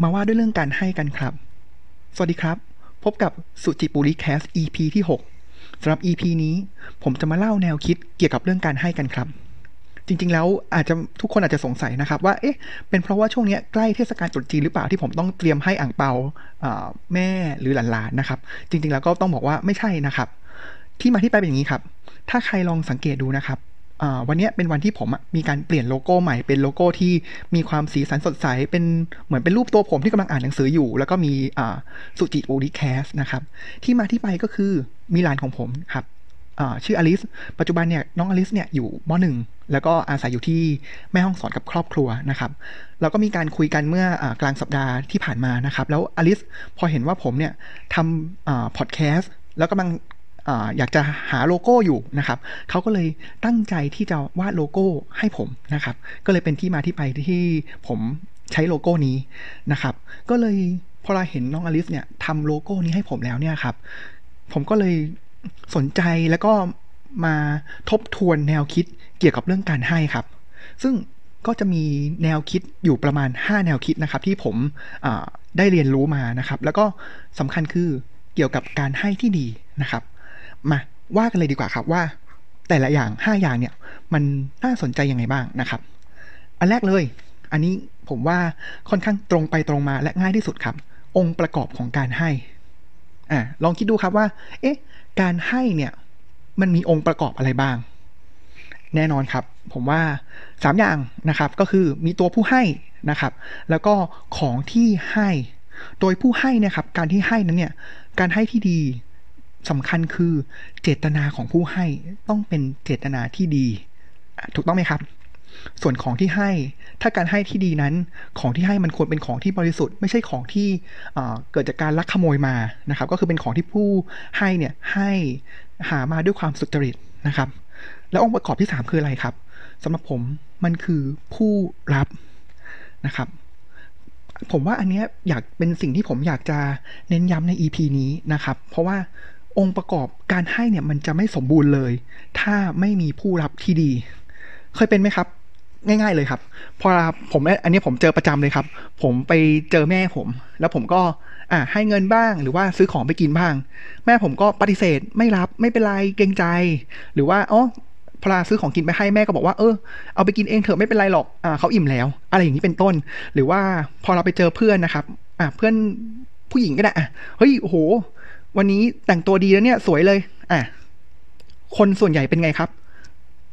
มาว่าด้วยเรื่องการให้กันครับ สวัสดีครับ พบกับสุจิปุริแคส EP ที่ 6สำหรับ EP นี้ผมจะมาเล่าแนวคิดเกี่ยวกับเรื่องการให้กันครับ จริงๆแล้วอาจจะทุกคนอาจจะสงสัยนะครับ ว่าเอ๊ะเป็นเพราะว่าช่วงนี้ใกล้เทศกาลตรุษจีนหรือเปล่าที่ผมต้องเตรียมให้อ่างเปาแม่หรือหลานๆนะครับ จริง ๆ แล้วก็ต้องบอกว่าไม่ใช่นะครับ ที่มาที่ไปเป็นอย่างนี้ครับ ถ้าใครลองสังเกตดูนะครับ วันนี้เป็นวันที่ผมมีการเปลี่ยนโลโก้ใหม่เป็นโลโก้ที่มีความสีสันสดใส เป็นเหมือนเป็นรูปตัวผมที่กำลังอ่านหนังสืออยู่ แล้วก็มี SuJiPuLi Cast นะครับที่มาที่ไปก็คือมีหลานของผมครับชื่ออลิส ปัจจุบันเนี่ยน้องอลิสเนี่ยอยู่มหนึ่งแล้วก็อาศัยอยู่ที่แม่ฮ่องสอนกับครอบครัวนะครับ เราก็มีการคุยกันเมื่อกลางสัปดาห์ที่ผ่านมานะครับ แล้วอลิสพอเห็นว่าผมเนี่ยทำพอดแคสต์แล้วกำลัง อยากจะหาโลโก้อยู่นะครับเขาก็เลยตั้งใจที่จะวาดโลโก้ให้ผมนะครับ ก็เลยเป็นที่มาที่ไปที่ผมใช้โลโก้นี้นะครับ ก็เลยพอเราเห็นน้องอลิสเนี่ยทำโลโก้นี้ให้ผมแล้วเนี่ยครับ ผมก็เลยสนใจแล้วก็มาทบทวนแนวคิดเกี่ยวกับเรื่องการให้ครับ ซึ่งก็จะมีแนวคิดอยู่ประมาณ 5 แนวคิดนะครับ ที่ผมได้เรียนรู้มานะครับ แล้วก็สำคัญคือเกี่ยวกับการให้ที่ดีนะครับ มาว่ากันเลยดีกว่าครับว่า แต่ละอย่างห้าอย่างเนี่ยมันน่าสนใจยังไงบ้างนะครับ อันแรกเลย อันนี้ผมว่าค่อนข้างตรงไปตรงมาและง่ายที่สุดครับ องค์ประกอบของการให้อ่าลองคิดดูครับว่า เอ๊ะ การให้เนี่ยมันมีองค์ประกอบอะไรบ้าง แน่นอนครับ ผมว่าสามอย่างนะครับ ก็คือมีตัวผู้ให้นะครับ แล้วก็ของที่ให้ โดยผู้ให้นะครับ การที่ให้นั้นเนี่ย การให้ที่ดี สำคัญคือเจตนาของผู้ให้ต้องเป็นเจตนาที่ดี ถูกต้องไหมครับ ส่วนของที่ให้ ถ้าการให้ที่ดีนั้น ของที่ให้มันควรเป็นของที่บริสุทธิ์ ไม่ใช่ของที่เกิดจากการลักขโมยมานะครับ ก็คือเป็นของที่ผู้ให้เนี่ยให้หามาด้วยความสุจริตนะครับ แล้วองค์ประกอบที่ 3 คืออะไรครับสำหรับผมมันคือผู้รับนะครับผมว่าอันนี้อยากเป็นสิ่งที่ผมอยากจะเน้นย้ำใน EP นี้นะครับ เพราะว่า องค์ประกอบการให้เนี่ยมันจะไม่สมบูรณ์เลย ถ้าไม่มีผู้รับที่ดี เคยเป็นไหมครับ ง่าย ๆเลยครับ พอผมอันนี้ผมเจอประจำเลยครับ ผมไปเจอแม่ผม แล้วผมก็อ่าให้เงินบ้างหรือว่าซื้อของไปกินบ้าง แม่ผมก็ปฏิเสธไม่รับไม่เป็นไรเกรงใจ หรือว่าอ๋อพอซื้อของกินไปให้แม่ก็บอกว่าเออเอาไปกินเองเถอะไม่เป็นไรหรอกอ่าเขาอิ่มแล้ว อะไรอย่างนี้เป็นต้น หรือว่าพอเราไปเจอเพื่อนนะครับ อ่าเพื่อนผู้หญิงก็ได้อะเฮ้ยโห วันนี้แต่งตัวดีแล้วเนี่ยสวยเลย อะ คนส่วนใหญ่เป็นไงครับ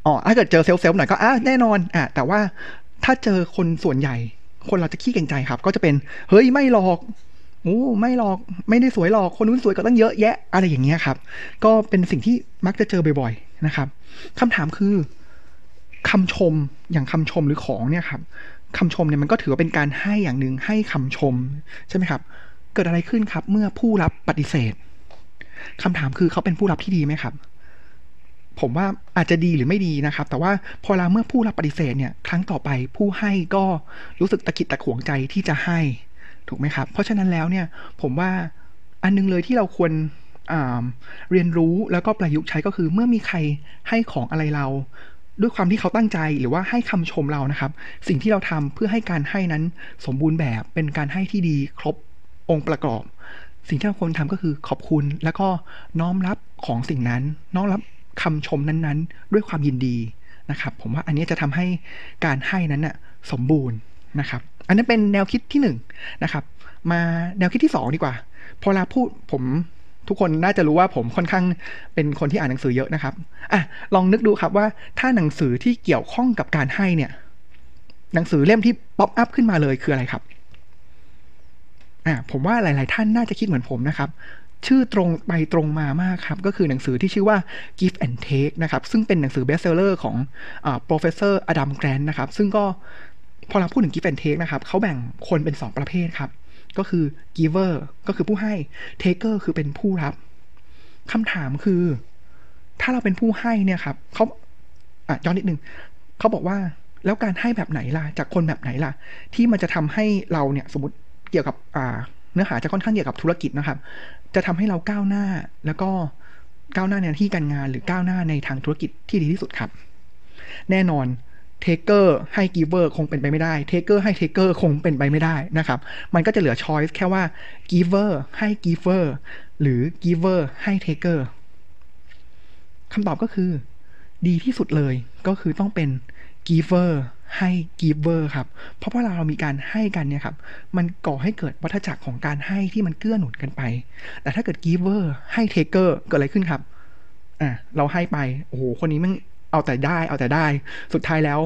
อ๋อ ถ้าเกิดเจอเซลล์เซลล์หน่อยก็อะแน่นอน อะ แต่ว่าถ้าเจอคนส่วนใหญ่ คนเราจะขี้เก่งใจครับ ก็จะเป็น เฮ้ย ไม่หลอก โอ้ ไม่หลอก ไม่ได้สวยหรอก คนนู้นสวยก็ตั้งเยอะแยะ อะไรอย่างเงี้ยครับ ก็เป็นสิ่งที่มักจะเจอบ่อยๆ นะครับคำถามคือคำชม อย่างคำชมหรือของเนี่ยครับคำชมเนี่ยมันก็ถือว่าเป็นการให้อย่างหนึ่งให้คำชม ใช่ไหมครับ เกิดอะไรขึ้นครับ เมื่อผู้รับปฏิเสธ คำถามคือเขาเป็นผู้รับที่ดีไหมครับ ผมว่าอาจจะดีหรือไม่ดีนะครับ แต่ว่าพอเราเมื่อผู้รับปฏิเสธเนี่ยครั้งต่อไปผู้ให้ก็รู้สึกตะกิดตะขวงใจที่จะให้ถูกไหมครับ เพราะฉะนั้นแล้วเนี่ยผมว่าอันนึงเลยที่เราควรเรียนรู้แล้วก็ประยุกต์ใช้ก็คือเมื่อมีใครให้ของอะไรเรา ด้วยความที่เขาตั้งใจหรือว่าให้คำชมเรานะครับ สิ่งที่เราทำเพื่อให้การให้นั้นสมบูรณ์แบบเป็นการให้ที่ดีครบองค์ประกอบ สิ่งที่เราควรทำก็คือขอบคุณ แล้วก็น้อมรับของสิ่งนั้น น้อมรับคำชมนั้นๆ ด้วยความยินดีนะครับ ผมว่าอันนี้จะทำให้การให้นั้นน่ะสมบูรณ์นะครับ อันนั้นเป็นแนวคิดที่1นนะครับ มาแนวคิดที่ 2 ดีกว่า พอเราพูดผมทุกคนน่าจะรู้ว่าผมค่อนข้างเป็นคนที่อ่านหนังสือเยอะนะครับอะลองนึกดูครับว่าถ้าหนังสือที่เกี่ยวข้องกับการให้เนี่ย หนังสือเล่มที่ป๊อปอัพขึ้นมาเลยคืออะไรครับ อ่าผมว่าหลาย ๆ ท่านน่าจะคิดเหมือนผมนะครับชื่อตรงไปตรงมามากครับ ก็คือหนังสือที่ชื่อว่า Give and Take นะครับ ซึ่งเป็นหนังสือ bestseller ของอ professor Adam Grant นะครับ ซึ่งก็พอเราพูดถึง Give and Take นะครับเขาแบ่งคนเป็น 2 ประเภทครับ ก็คือ giver ก็คือผู้ให้ taker คือเป็นผู้รับคำถามคือ ถ้าเราเป็นผู้ให้เนี่ยครับเขาอะย้อนนิดนึงเขาบอกว่าแล้วการให้แบบไหนล่ะ จากคนแบบไหนล่ะ ที่มันจะทำให้เราเนี่ยสมมติ เกี่ยวกับเนื้อหาจะค่อนข้างเกี่ยวกับธุรกิจนะครับ จะทำให้เราก้าวหน้าแล้วก็ก้าวหน้าในที่การงานหรือก้าวหน้าในทางธุรกิจที่ดีที่สุดครับ แน่นอน taker ให้ giver คงเป็นไปไม่ได้ taker ให้ taker คงเป็นไปไม่ได้นะครับ มันก็จะเหลือ choice แค่ว่า giver ให้ giver หรือ giver ให้ taker คำตอบก็คือ ดีที่สุดเลยก็คือต้องเป็น giver ให้ giver ครับ เพราะเวลาเรามีการให้กันเนี่ยครับ มันก่อให้เกิดวัฏจักรของการให้ที่มันเกื้อหนุนกันไป แต่ถ้าเกิด giver ให้ taker เกิดอะไรขึ้นครับ อะ เราให้ไป โอ้โห คนนี้มันเอาแต่ได้ เอาแต่ได้ สุดท้ายแล้ว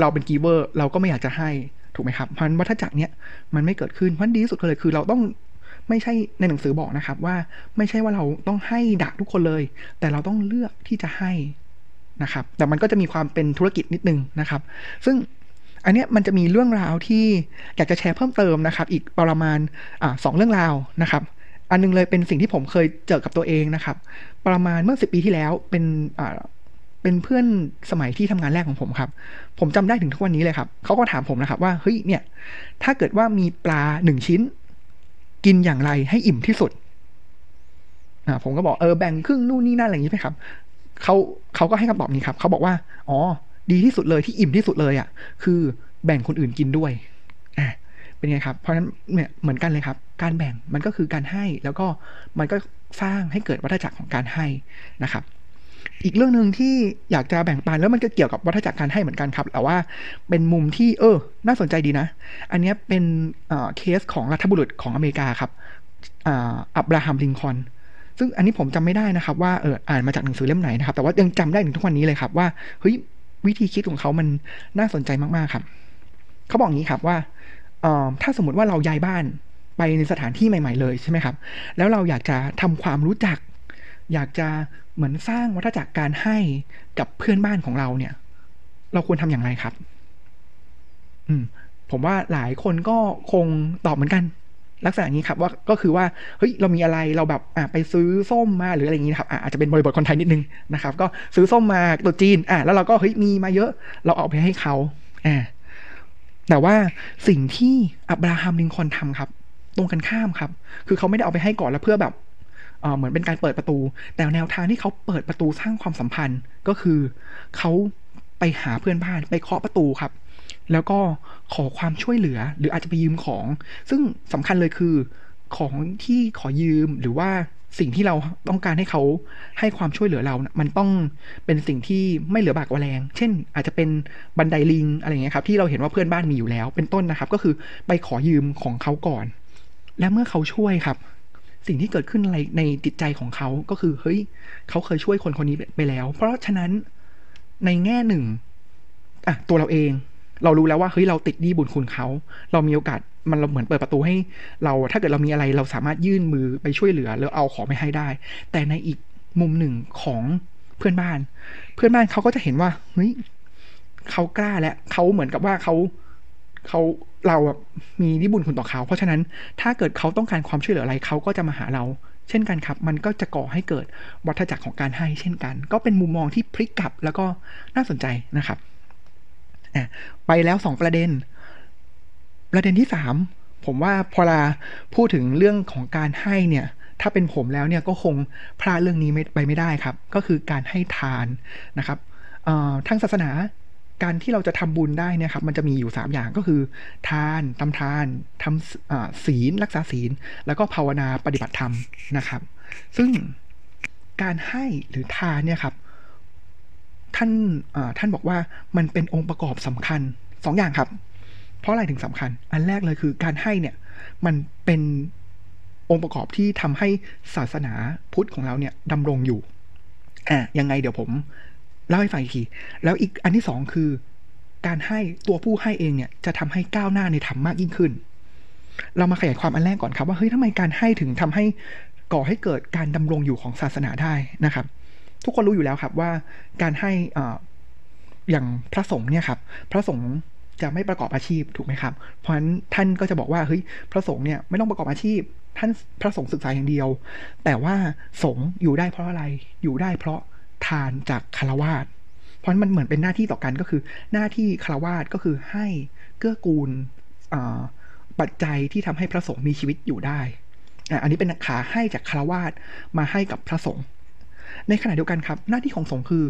เราเป็น giver เราก็ไม่อยากจะให้ ถูกไหมครับ เพราะวัฏจักรเนี้ยมันไม่เกิดขึ้น เพราะดีที่สุดเลยคือเราต้องไม่ใช่ในหนังสือบอกนะครับว่าไม่ใช่ว่าเราต้องให้กับทุกคนเลย แต่เราต้องเลือกที่จะให้ นะครับ แต่มันก็จะมีความเป็นธุรกิจนิดนึงนะครับ ซึ่งอันเนี้ยมันจะมีเรื่องราวที่อยากจะแชร์เพิ่มเติมนะครับ อีกประมาณอสองเรื่องราวนะครับ อันนึงเลยเป็นสิ่งที่ผมเคยเจอกับตัวเองนะครับ ประมาณเมื่อสิบปีที่แล้วเป็นเป็นเพื่อนสมัยที่ทำงานแรกของผมครับ ผมจำได้ถึงทุกวันนี้เลยครับเขาก็ถามผมนะครับว่าเฮ้ยเนี่ย ถ้าเกิดว่ามีปลาหนึ่งชิ้น กินอย่างไรให้อิ่มที่สุดผมก็บอกเออแบ่งครึ่งนู่นนี่นั่นอะไรอย่างนี้ไปครับ เขาเขาก็ให้คำตอบนี้ครับเขาบอกว่า อ๋อ ดีที่สุดเลยที่อิ่มที่สุดเลยอะ่ะ คือแบ่งคนอื่นกินด้วยอ่าเป็นไงครับ เพราะฉะนั้นเนี่ยเหมือนกันเลยครับ การแบ่งมันก็คือการให้แล้วก็มันก็สร้างให้เกิดวัฏจักรของการให้นะครับ อีกเรื่องหนึ่งที่อยากจะแบ่งปันแล้วมันก็เกี่ยวกับวัฏจักรการให้เหมือนกันครับแต่ว่าเป็นมุมที่เออ น่าสนใจดีนะ อันนี้เป็นเคสของรัฐบุรุษของอเมริกาครับอับราฮัมลิงคอน ซึ่งอันนี้ผมจำไม่ได้นะครับว่าเอออ่านมาจากหนังสือเล่มไหนนะครับ แต่ว่ายังจำได้ถึงทุกวันนี้เลยครับว่าเฮ้ยวิธีคิดของเขามันน่าสนใจมากๆครับเขาบอกงี้ครับว่าถ้าสมมติว่าเราย้ายบ้านไปในสถานที่ใหม่ ๆ เลยใช่ไหมครับ แล้วเราอยากจะทำความรู้จัก อยากจะเหมือนสร้างวัฏจักรการให้กับเพื่อนบ้านของเราเนี่ย เราควรทำอย่างไรครับ อืม ผมว่าหลายคนก็คงตอบเหมือนกัน ลักษณะนี้ครับว่าก็คือว่าเฮ้ยเรามีอะไรเราแบบอ่าไปซื้อส้มมาหรืออะไรอย่างนี้ครับอ่าอาจจะเป็นบริบทคนไทยนิดนึงนะครับ ก็ซื้อส้มมาตัวจีนอ่าแล้วเราก็เฮ้ยมีมาเยอะ เราเอาไปให้เขาอ่าแต่ว่าสิ่งที่อับราฮัมลิงคอนทำครับ ตรงกันข้ามครับ คือเขาไม่ได้เอาไปให้ก่อนแล้วเพื่อแบบเหมือนเป็นการเปิดประตู แต่แนวทางที่เขาเปิดประตูสร้างความสัมพันธ์ก็คือเขาไปหาเพื่อนบ้านไปเคาะประตูครับ แล้วก็ขอความช่วยเหลือ หรืออาจจะไปยืมของ ซึ่งสำคัญเลยคือ ของที่ขอยืมหรือว่าสิ่งที่เราต้องการให้เขาให้ความช่วยเหลือเรา มันต้องเป็นสิ่งที่ไม่เหลือบากว่าแรง เช่น อาจจะเป็นบันไดลิงอะไรเงี้ยครับที่เราเห็นว่าเพื่อนบ้านมีอยู่แล้ว เป็นต้นนะครับ ก็คือไปขอยืมของเขาก่อน และเมื่อเขาช่วยครับ สิ่งที่เกิดขึ้นในในจิตใจของเขาก็คือเฮ้ยเขาเคยช่วยคนคนนี้ไปแล้ว เพราะฉะนั้นในแง่หนึ่งอะตัวเราเอง เรารู้แล้วว่าเฮ้ยเราติดดีบุญคุณเขา เรามีโอกาสมันเราเหมือนเปิดประตูให้ เราถ้าเกิดเรามีอะไรเราสามารถยื่นมือไปช่วยเหลือแล้วเอาของไปให้ได้ แต่ในอีกมุมหนึ่งของเพื่อนบ้าน เพื่อนบ้านเขาก็จะเห็นว่าเฮ้ยเขากล้าและเขาเหมือนกับว่าเขาเขาเราอะมีนิบุญคุณต่อเขา เพราะฉะนั้นถ้าเกิดเขาต้องการความช่วยเหลืออะไรเขาก็จะมาหาเรา เช่นกันครับ มันก็จะก่อให้เกิดวัฏจักรของการให้เช่นกัน ก็เป็นมุมมองที่พลิกกลับแล้วก็น่าสนใจนะครับ ไปแล้วสองประเด็น ประเด็นที่สามผมว่าพอลาพูดถึงเรื่องของการให้เนี่ยถ้าเป็นผมแล้วเนี่ยก็คงพลาดเรื่องนี้ไปไม่ได้ครับ ก็คือการให้ทานนะครับทางศาสนาการที่เราจะทำบุญได้นี่ยครับ มันจะมีอยู่สามอย่างก็คือ ทานทำทานทำศีลรักษาศีล แล้วก็ภาวนาปฏิบัติธรรมนะครับ ซึ่งการให้หรือทานเนี่ยครับ ท่านท่านบอกว่ามันเป็นองค์ประกอบสำคัญสองอย่างครับ เพราะอะไรถึงสำคัญ อันแรกเลยคือการให้เนี่ยมันเป็นองค์ประกอบที่ทำให้ศาสนาพุทธของเราเนี่ยดำรงอยู่อะยังไงเดี๋ยวผมเล่าให้ฟังอีกที แล้วอีกอันที่สองคือ การให้ตัวผู้ให้เองเนี่ยจะทำให้ก้าวหน้าในธรรมมากยิ่งขึ้น เรามาขยายความอันแรกก่อนครับว่าเฮ้ยทำไมการให้ถึงทำให้ก่อให้เกิดการดำรงอยู่ของศาสนาได้นะครับ ทุกคนรู้อยู่แล้วครับว่าการให้ออย่างพระสงฆ์เนี่ยครับ พระสงฆ์จะไม่ประกอบอาชีพถูกไหมครับ เพราะฉะนั้นท่านก็จะบอกว่าเฮ้ยพระสงฆ์เนี่ยไม่ต้องประกอบอาชีพ ท่านพระสงฆ์ศึกษาอย่างเดียว แต่ว่าสงฆ์อยู่ได้เพราะอะไรอยู่ได้เพราะทานจากคารวาสเพราะมันเหมือนเป็นหน้าที่ต่อกันก็คือ หน้าที่คารวาสก็คือให้เกื้อกูลปัจจัยที่ทำให้พระสงฆ์มีชีวิตอยู่ได้อันนี้เป็นขาให้จากคารวาสมาให้กับพระสงฆ์ ในขณะเดียวกันครับ หน้าที่ของสงฆ์คือ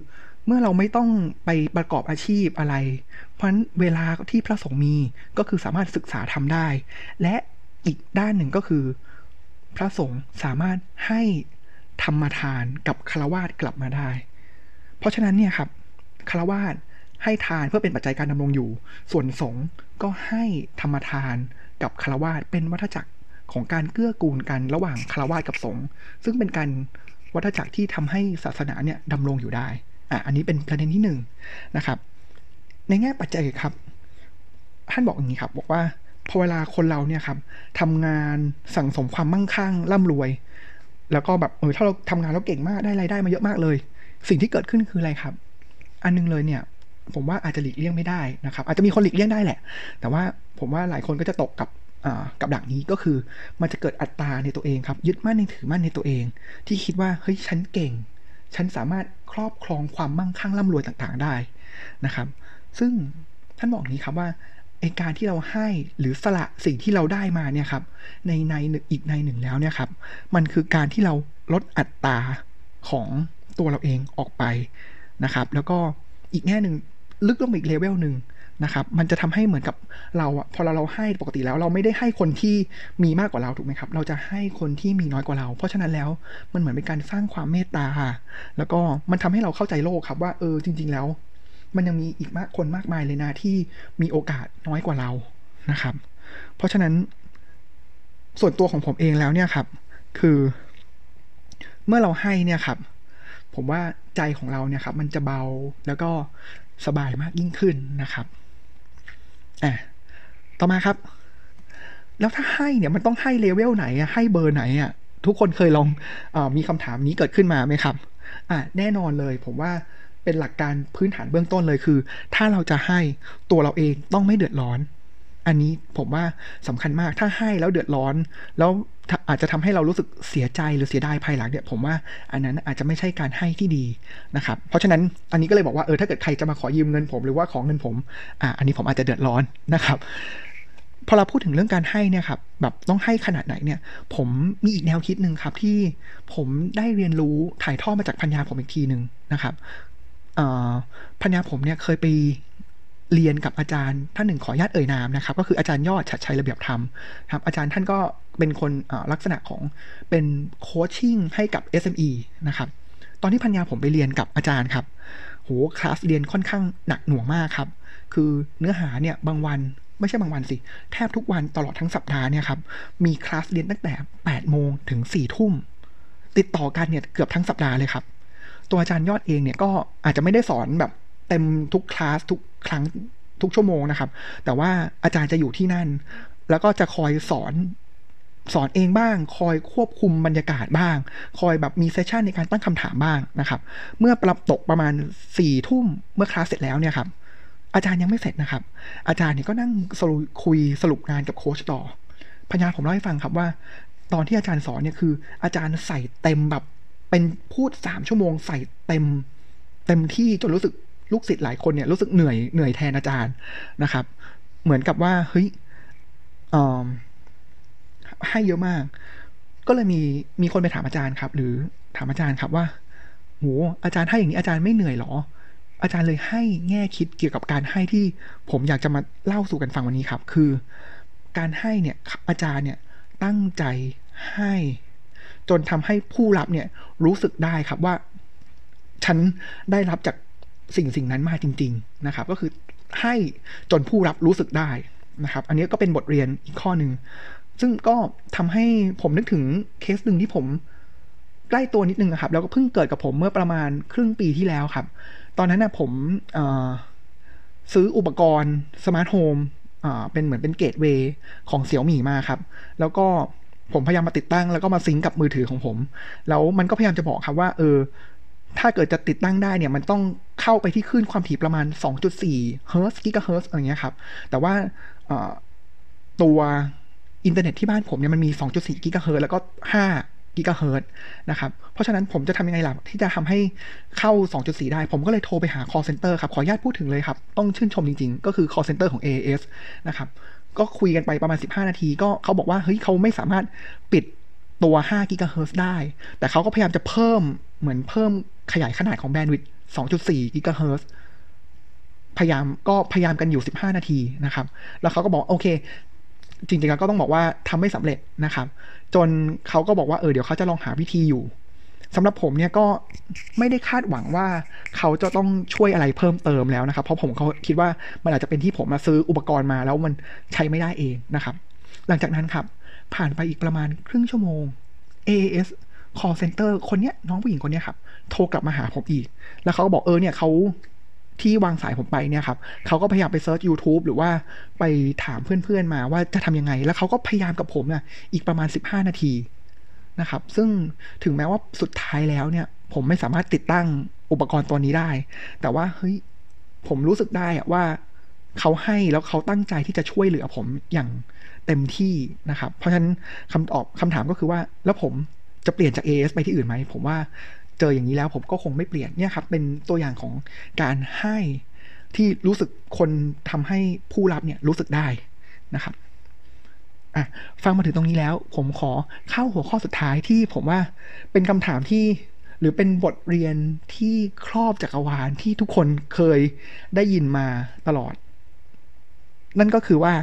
เมื่อเราไม่ต้องไปประกอบอาชีพอะไร เพราะฉะนั้นเวลาที่พระสงฆ์มีก็คือสามารถศึกษาทำได้ และอีกด้านหนึ่งก็คือ พระสงฆ์สามารถให้ธรรมทานกับคาวาสกลับมาได้ เพราะฉะนั้นเนี่ยครับคาวาสให้ทานเพื่อเป็นปัจจัยการดำรงอยู่ ส่วนสงฆ์ก็ให้ธรรมทานกับคาวาสเป็นวัฏจักรของการเกื้อกูลกันระหว่างคาวาสกับสงฆ์ซึ่งเป็นการ วัฏจักรที่ทำให้ศาสนาเนี่ยดำรงอยู่ได้อะอันนี้เป็นประเด็นที่หนึ่งนะครับ ในแง่ปัจจัยครับ ท่านบอกอย่างนี้ครับ บอกว่าพอเวลาคนเราเนี่ยครับทำงานสั่งสมความมั่งคั่งร่ำรวย แล้วก็แบบเออถ้าเราทำงานแล้วเก่งมากได้รายได้มาเยอะมากเลย สิ่งที่เกิดขึ้นคืออะไรครับ อันนึงเลยเนี่ย ผมว่าอาจจะหลีกเลี่ยงไม่ได้นะครับ อาจจะมีคนหลีกเลี่ยงได้แหละ แต่ว่าผมว่าหลายคนก็จะตกกับ กับดักนี้ก็คือมันจะเกิดอัตตาในตัวเองครับยึดมั่นในถือมั่นในตัวเอง ที่คิดว่าเฮ้ยฉันเก่ง ฉันสามารถครอบครองความมั่งคั่งร่ำรวยต่างๆได้นะครับ ซึ่งท่านบอกนี้ครับว่าไอการที่เราให้หรือสละสิ่งที่เราได้มาเนี่ยครับในในอีกในหนึ่งแล้วเนี่ยครับ มันคือการที่เราลดอัตราของตัวเราเองออกไปนะครับ แล้วก็อีกแง่หนึ่งลึกลงอีกเลเวลหนึ่ง นะครับ มันจะทำให้เหมือนกับเราอะพอเราเราให้ปกติแล้วเราไม่ได้ให้คนที่มีมากกว่าเราถูกไหมครับ เราจะให้คนที่มีน้อยกว่าเรา เพราะฉะนั้นแล้วมันเหมือนเป็นการสร้างความเมตตา แล้วก็มันทำให้เราเข้าใจโลกครับว่าเออจริง ๆ แล้ว มันยังมีอีกมากคนมากมายเลยนะที่มีโอกาสน้อยกว่าเรานะครับ เพราะฉะนั้น ส่วนตัวของผมเองแล้วเนี่ยครับ คือ เมื่อเราให้เนี่ยครับ ผมว่าใจของเราเนี่ยครับ มันจะเบาแล้วก็สบายมากยิ่งขึ้นนะครับ อะต่อมาครับ แล้วถ้าให้เนี่ยมันต้องให้เลเวลไหนอะให้เบอร์ไหนอะทุกคนเคยลองอมีคำถามนี้เกิดขึ้นมาไหมครับอะแน่นอนเลยผมว่าเป็นหลักการพื้นฐานเบื้องต้นเลยคือ ถ้าเราจะให้ตัวเราเองต้องไม่เดือดร้อน อันนี้ผมว่าสำคัญมากถ้าให้แล้วเดือดร้อน แล้วอาจจะทำให้เรารู้สึกเสียใจหรือเสียดายภายหลังเนี่ยผมว่าอันนั้นอาจจะไม่ใช่การให้ที่ดีนะครับเพราะฉะนั้นอันนี้ก็เลยบอกว่าเออถ้าเกิดใครจะมาขอยืมเงินผมหรือว่าของเงินผมอ่าอันนี้ผมอาจจะเดือดร้อนนะครับพอเราพูดถึงเรื่องการให้เนี่ยครับแบบต้องให้ขนาดไหนเนี่ย ผมมีอีกแนวคิดหนึ่งครับที่ผมได้เรียนรู้ถ่ายทอดมาจากพัญญาผมอีกทีหนึ่งนะครับพัญญาผมเนี่ยเคยไป เรียนกับอาจารย์ท่านหนึ่งขออนุญาตเอ่ยนามนะครับ ก็คืออาจารย์ยอดชัดชัยระเบียบธรรมครับอาจารย์ท่านก็เป็นคนลักษณะของเป็นโคชชิ่งให้กับ SME นะครับตอนที่พัญญาผมไปเรียนกับอาจารย์ครับโหคลาสเรียนค่อนข้างหนักหน่วงมากครับ คือเนื้อหาเนี่ยบางวันไม่ใช่บางวันสิ แทบทุกวันตลอดทั้งสัปดาห์เนี่ยครับ มีคลาสเรียนตั้งแต่ 8 โมงถึง 4 ทุ่ม ติดต่อกันเนี่ยเกือบทั้งสัปดาห์เลยครับ ตัวอาจารย์ยอดเองเนี่ยก็อาจจะไม่ได้สอนแบบเต็มทุกคลาสทุก ครั้งทุกชั่วโมงนะครับ แต่ว่าอาจารย์จะอยู่ที่นั่น แล้วก็จะคอยสอนสอนเองบ้าง คอยควบคุมบรรยากาศบ้าง คอยแบบมีเซสชันในการตั้งคำถามบ้างนะครับ เมื่อปรับตกประมาณสี่ทุ่มเมื่อคลาสเสร็จแล้วเนี่ยครับ อาจารย์ยังไม่เสร็จนะครับ อาจารย์เนี่ยก็นั่งสรุปคุยสรุปงานกับโค้ชต่อพยานผมเล่าให้ฟังครับว่า ตอนที่อาจารย์สอนเนี่ยคือ อาจารย์ใส่เต็มแบบเป็นพูดสามชั่วโมงใส่เต็ม เต็มที่จนรู้สึก ลูกศิษย์หลายคนเนี่ยรู้สึกเหนื่อยเหนื่อยแทนอาจารย์นะครับ เหมือนกับว่าเฮ้ยให้เยอะมาก ก็เลยมีมีคนไปถามอาจารย์ครับ หรือถามอาจารย์ครับว่าโหอาจารย์ให้อย่างนี้อาจารย์ไม่เหนื่อยหรอ อาจารย์เลยให้แง่คิดเกี่ยวกับการให้ที่ผมอยากจะมาเล่าสู่กันฟังวันนี้ครับ คือ การให้เนี่ยอาจารย์เนี่ยตั้งใจให้ จนทำให้ผู้รับเนี่ยรู้สึกได้ครับว่า ฉันได้รับจาก สิ่งสิ่งนั้นมาจริง ๆนะครับ ก็คือให้จนผู้รับรู้สึกได้นะครับ อันนี้ก็เป็นบทเรียนอีกข้อหนึ่งซึ่งก็ทำให้ผมนึกถึงเคสหนึ่งที่ผมใกล้ตัวนิดนึงครับ แล้วก็เพิ่งเกิดกับผมเมื่อประมาณครึ่งปีที่แล้วครับ ตอนนั้นนะผมซื้ออุปกรณ์ smart home เป็นเหมือนเป็น gateway ของเสี่ยวหมี่มาครับ แล้วก็ผมพยายามมาติดตั้งแล้วก็มา sync กับมือถือของผม แล้วมันก็พยายามจะบอกครับว่า เออ ถ้าเกิดจะติดตั้งได้เนี่ยมันต้องเข้าไปที่คลื่นความถี่ประมาณ 2.4 เฮิร์ตซ์กิกะเฮิร์ตซ์อะไรเงี้ยครับ แต่ว่าตัวอินเทอร์เน็ตที่บ้านผมเนี่ยมันมี 2.4 กิกะเฮิรตซ์แล้วก็ 5 กิกะเฮิรตซ์นะครับ เพราะฉะนั้นผมจะทำยังไงล่ะที่จะทำให้เข้า 2.4 ได้ ผมก็เลยโทรไปหา call center ครับ ขออนุญาตพูดถึงเลยครับ ต้องชื่นชมจริงๆ ก็คือ call center ของ AIS นะครับ ก็คุยกันไปประมาณ 15 นาที ก็เขาบอกว่า เฮ้ยเขาไม่สามารถปิดตัว 5 กิกะเฮิรตซ์ได้ แต่เขาก็พยายามจะเพิ่มเหมือนเพิ่ม ขยายขนาดของแบนด์วิดต์2.4กิกะเฮิร์พยายามก็พยายามกันอยู่ 15 นาทีนะครับ แล้วเขาก็บอกโอเค จริงๆแล้วก็ต้องบอกว่าทำไม่สำเร็จนะครับ จนเขาก็บอกว่าเออเดี๋ยวเขาจะลองหาวิธีอยู่สำหรับผมเนี่ยก็ไม่ได้คาดหวังว่าเขาจะต้องช่วยอะไรเพิ่มเติมแล้วนะครับ เพราะผมเขาคิดว่ามันอาจจะเป็นที่ผมมาซื้ออุปกรณ์มาแล้วมันใช้ไม่ได้เองนะครับ หลังจากนั้นครับ ผ่านไปอีกประมาณครึ่งชั่วโมง AAS call center คนเนี้ยน้องผู้หญิงคนเนี้ยครับ โทรกลับมาหาผมอีก แล้วเขาก็บอกเออเนี่ยเขาที่วางสายผมไปเนี่ยครับเขาก็พยายามไปเซิร์ช YouTube หรือว่าไปถามเพื่อนๆมาว่าจะทำยังไง แล้วเขาก็พยายามกับผมเนี่ยอีกประมาณ 15 นาทีนะครับ ซึ่งถึงแม้ว่าสุดท้ายแล้วเนี่ย ผมไม่สามารถติดตั้งอุปกรณ์ตัวนี้ได้ แต่ว่าเฮ้ยผมรู้สึกได้อะว่าเขาให้แล้วเขาตั้งใจที่จะช่วยเหลือผมอย่างเต็มที่นะครับ เพราะฉะนั้นคำตอบคำถามก็คือว่าแล้วผม จะเปลี่ยนจาก AS ไปที่อื่นไหม ผมว่าเจออย่างนี้แล้วผมก็คงไม่เปลี่ยนเนี่ยครับเป็นตัวอย่างของการให้ที่รู้สึกคนทำให้ผู้รับเนี่ยรู้สึกได้นะครับอะฟังมาถึงตรงนี้แล้ว ผมขอเข้าหัวข้อสุดท้ายที่ผมว่าเป็นคำถามที่หรือเป็นบทเรียนที่ครอบจักรวาลที่ทุกคนเคยได้ยินมาตลอด นั่นก็คือว่า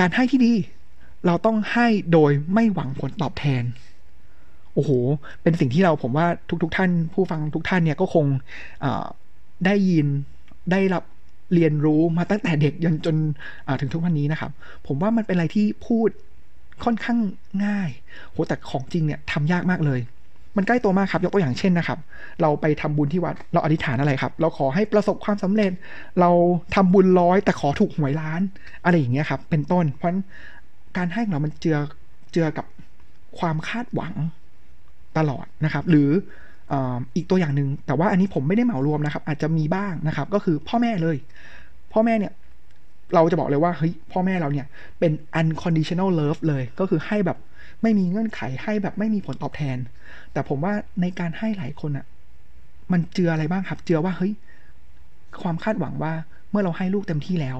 การให้ที่ดี เราต้องให้โดยไม่หวังผลตอบแทน โอ้โห เป็นสิ่งที่เราผมว่าทุกๆทท่าน ผู้ฟังทุกท่านเนี่ยก็คงได้ยินได้รับเรียนรู้มาตั้งแต่เด็กจนจนถึงทุกวันนี้นะครับ ผมว่ามันเป็นอะไรที่พูดค่อนข้างง่ายโหแต่ของจริงเนี่ยทำยากมากเลย มันใกล้ตัวมากครับ ยกตัวอย่างเช่นนะครับ เราไปทำบุญที่วัด เราอธิษฐานอะไรครับ เราขอให้ประสบความสำเร็จ เราทำบุญร้อยแต่ขอถูกหวยล้าน อะไรอย่างเงี้ยครับ เป็นต้น เพราะการให้ของเรามันเจือเจือกับความคาดหวัง ตลอดนะครับ หรืออีกตัวอย่างหนึ่งแต่ว่าอันนี้ผมไม่ได้เหมารวมนะครับ อาจจะมีบ้างนะครับ ก็คือพ่อแม่เลย พ่อแม่เนี่ยเราจะบอกเลยว่าเฮ้ยพ่อแม่เราเนี่ยเป็น unconditional love เลยก็คือให้แบบไม่มีเงื่อนไขให้แบบไม่มีผลตอบแทน แต่ผมว่าในการให้หลายคนอะ่ะมันเจืออะไรบ้างครับ เจือว่าเฮ้ยความคาดหวังว่าเมื่อเราให้ลูกเต็มที่แล้ว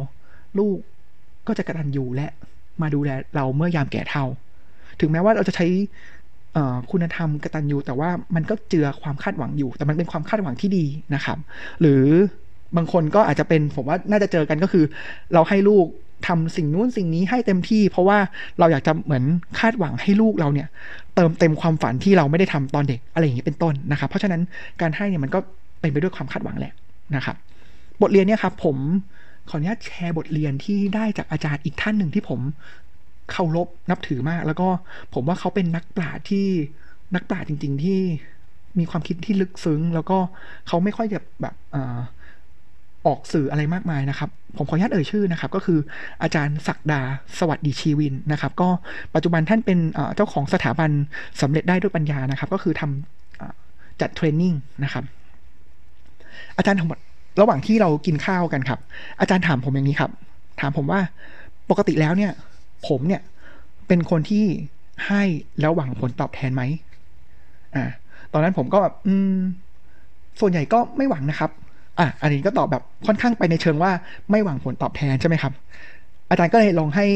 ลูกก็จะกระตันอยู่และมาดูแลเราเมื่อยามแก่เท่า ถึงแม้ว่าเราจะใช้ คุณธรรมกตัญญูแต่ว่ามันก็เจือความคาดหวังอยู่ แต่มันเป็นความคาดหวังที่ดีนะครับ หรือบางคนก็อาจจะเป็นผมว่าน่าจะเจอกันก็คือ เราให้ลูกทำสิ่งนู้นสิ่งนี้ให้เต็มที่ เพราะว่าเราอยากจะเหมือนคาดหวังให้ลูกเราเนี่ย เติมเต็มความฝันที่เราไม่ได้ทำตอนเด็กอะไรอย่างนี้เป็นต้นนะครับ เพราะฉะนั้นการให้เนี่ยมันก็เป็นไปด้วยความคาดหวังแหละนะครับ บทเรียนเนี่ยครับผมขออนุญาตแชร์บทเรียนที่ได้จากอาจารย์อีกท่านหนึ่งที่ผม เคารพนับถือมาก แล้วก็ผมว่าเขาเป็นนักปราชญ์ที่นักปราชญ์จริง ๆ ที่มีความคิดที่ลึกซึ้ง แล้วก็เขาไม่ค่อยจะแบบออกสื่ออะไรมากมายนะครับ ผมขออนุญาตเอ่ยชื่อนะครับ ก็คืออาจารย์ศักดาสวัสดีชีวินนะครับ ก็ปัจจุบันท่านเป็นเจ้าของสถาบันสำเร็จได้ด้วยปัญญานะครับ ก็คือทำจัดเทรนนิ่งนะครับ อาจารย์ทั้งหมดระหว่างที่เรากินข้าวกันครับ อาจารย์ถามผมอย่างนี้ครับ ถามผมว่าปกติแล้วเนี่ย ผมเนี่ยเป็นคนที่ให้แล้วหวังผลตอบแทนไหมอ่าตอนนั้นผมก็แบบอืม ส่วนใหญ่ก็ไม่หวังนะครับอะอันนี้ก็ตอบแบบค่อนข้างไปในเชิงว่าไม่หวังผลตอบแทนใช่ไหมครับ อาจารย์ก็เลยลองให้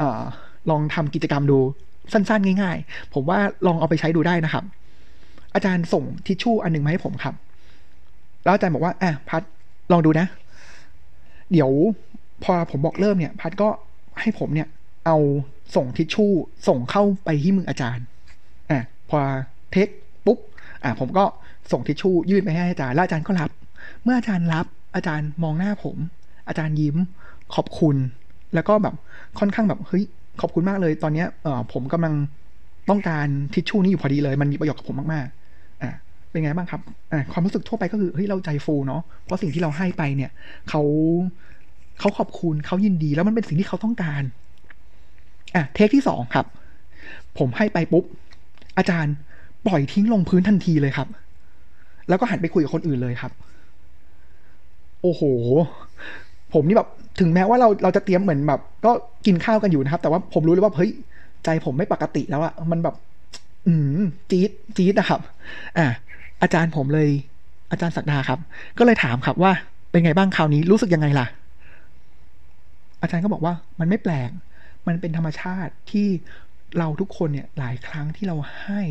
อ่าลองทำกิจกรรมดูสั้นๆ ง่าย ๆ ผมว่าลองเอาไปใช้ดูได้นะครับ อาจารย์ส่งทิชชู่อันหนึ่งมาให้ผมครับ แล้วอาจารย์บอกว่าอะพัดลองดูนะ เดี๋ยวพอผมบอกเริ่มเนี่ย พัดก็ให้ผมเนี่ย เอาส่งทิชชู่ส่งเข้าไปที่มืออาจารย์อะพอเทคปุ๊บอะผมก็ส่งทิชชู่ยื่นไปให้อาจารย์แล้วอาจารย์ก็รับ เมื่ออาจารย์รับอาจารย์มองหน้าผม อาจารย์ยิ้มขอบคุณ แล้วก็แบบค่อนข้างแบบเฮ้ยขอบคุณมากเลยตอนเนี้ยเออผมกำลังต้องการทิชชู่นี้อยู่พอดีเลย มันมีประโยชน์กับผมมากๆอะเป็นไงบ้างครับอะความรู้สึกทั่วไปก็คือเฮ้ยเราใจฟูเนาะเพราะสิ่งที่เราให้ไปเนี่ยเขาเขาขอบคุณเขายินดีแล้วมันเป็นสิ่งที่เขาต้องการ อะเทคที่สองครับ ผมให้ไปปุ๊บ อาจารย์ปล่อยทิ้งลงพื้นทันทีเลยครับ แล้วก็หันไปคุยกับคนอื่นเลยครับ โอ้โห ผมนี่แบบถึงแม้ว่าเราเราจะเตรียมเหมือนแบบ ก็กินข้าวกันอยู่นะครับ แต่ว่าผมรู้เลยว่าเฮ้ยใจผมไม่ปกติแล้วอะมันแบบ อืมจี๊ดจี๊ดนะครับ อะอาจารย์ผมเลย อาจารย์ศักดาครับ ก็เลยถามครับว่า เป็นไงบ้างคราวนี้รู้สึกยังไงล่ะ อาจารย์ก็บอกว่ามันไม่แปลก มันเป็นธรรมชาติที่เราทุกคนเนี่ยหลายครั้งที่เราให้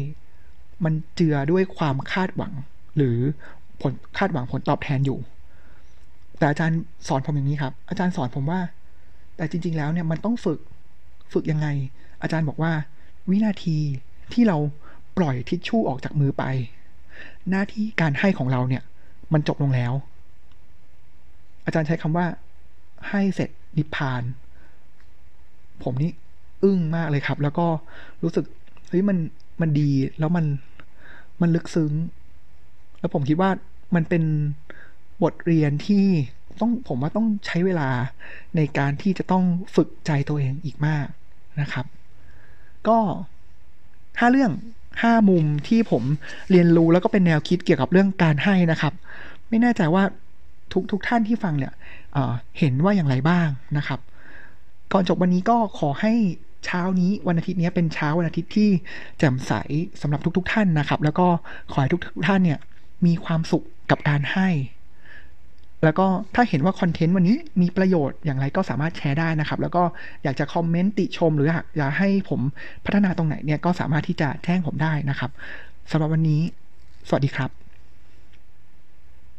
มันเจือด้วยความคาดหวัง หรือผลคาดหวังผลตอบแทนอยู่ แต่อาจารย์สอนผมอย่างนี้ครับ อาจารย์สอนผมว่า แต่จริง ๆ แล้วเนี่ยมันต้องฝึกฝึกยังไง อาจารย์บอกว่าวินาทีที่เราปล่อยทิชชู่ออกจากมือไป หน้าที่การให้ของเราเนี่ย มันจบลงแล้ว อาจารย์ใช้คำว่าให้เสร็จนิพพาน ผมนี่อึ้งมากเลยครับ แล้วก็รู้สึกเฮ้ยมันมันดีแล้วมันมันลึกซึ้ง แล้วผมคิดว่ามันเป็นบทเรียนที่ต้องผมว่าต้องใช้เวลาในการที่จะต้องฝึกใจตัวเองอีกมากนะครับ ก็ห้าเรื่องห้ามุมที่ผมเรียนรู้แล้วก็เป็นแนวคิดเกี่ยวกับเรื่องการให้นะครับ ไม่แน่ใจว่าทุกทุกท่านที่ฟังเนี่ยเเห็นว่าอย่างไรบ้างนะครับ ก่อนจบวันนี้ก็ขอให้เช้านี้วันอาทิตย์นี้เป็นเช้าวันอาทิตย์ที่แจ่มใสสำหรับทุกๆทท่านนะครับ แล้วก็ขอให้ทุกๆท่านเนี่ยมีความสุขกับการให้ แล้วก็ถ้าเห็นว่าคอนเทนต์วันนี้มีประโยชน์อย่างไรก็สามารถแชร์ได้นะครับ แล้วก็อยากจะคอมเมนต์ติชม หรืออยากให้ผมพัฒนาตรงไหนเนี่ยก็สามารถที่จะแจ้งผมได้นะครับสำหรับวันนี้ สวัสดีครับ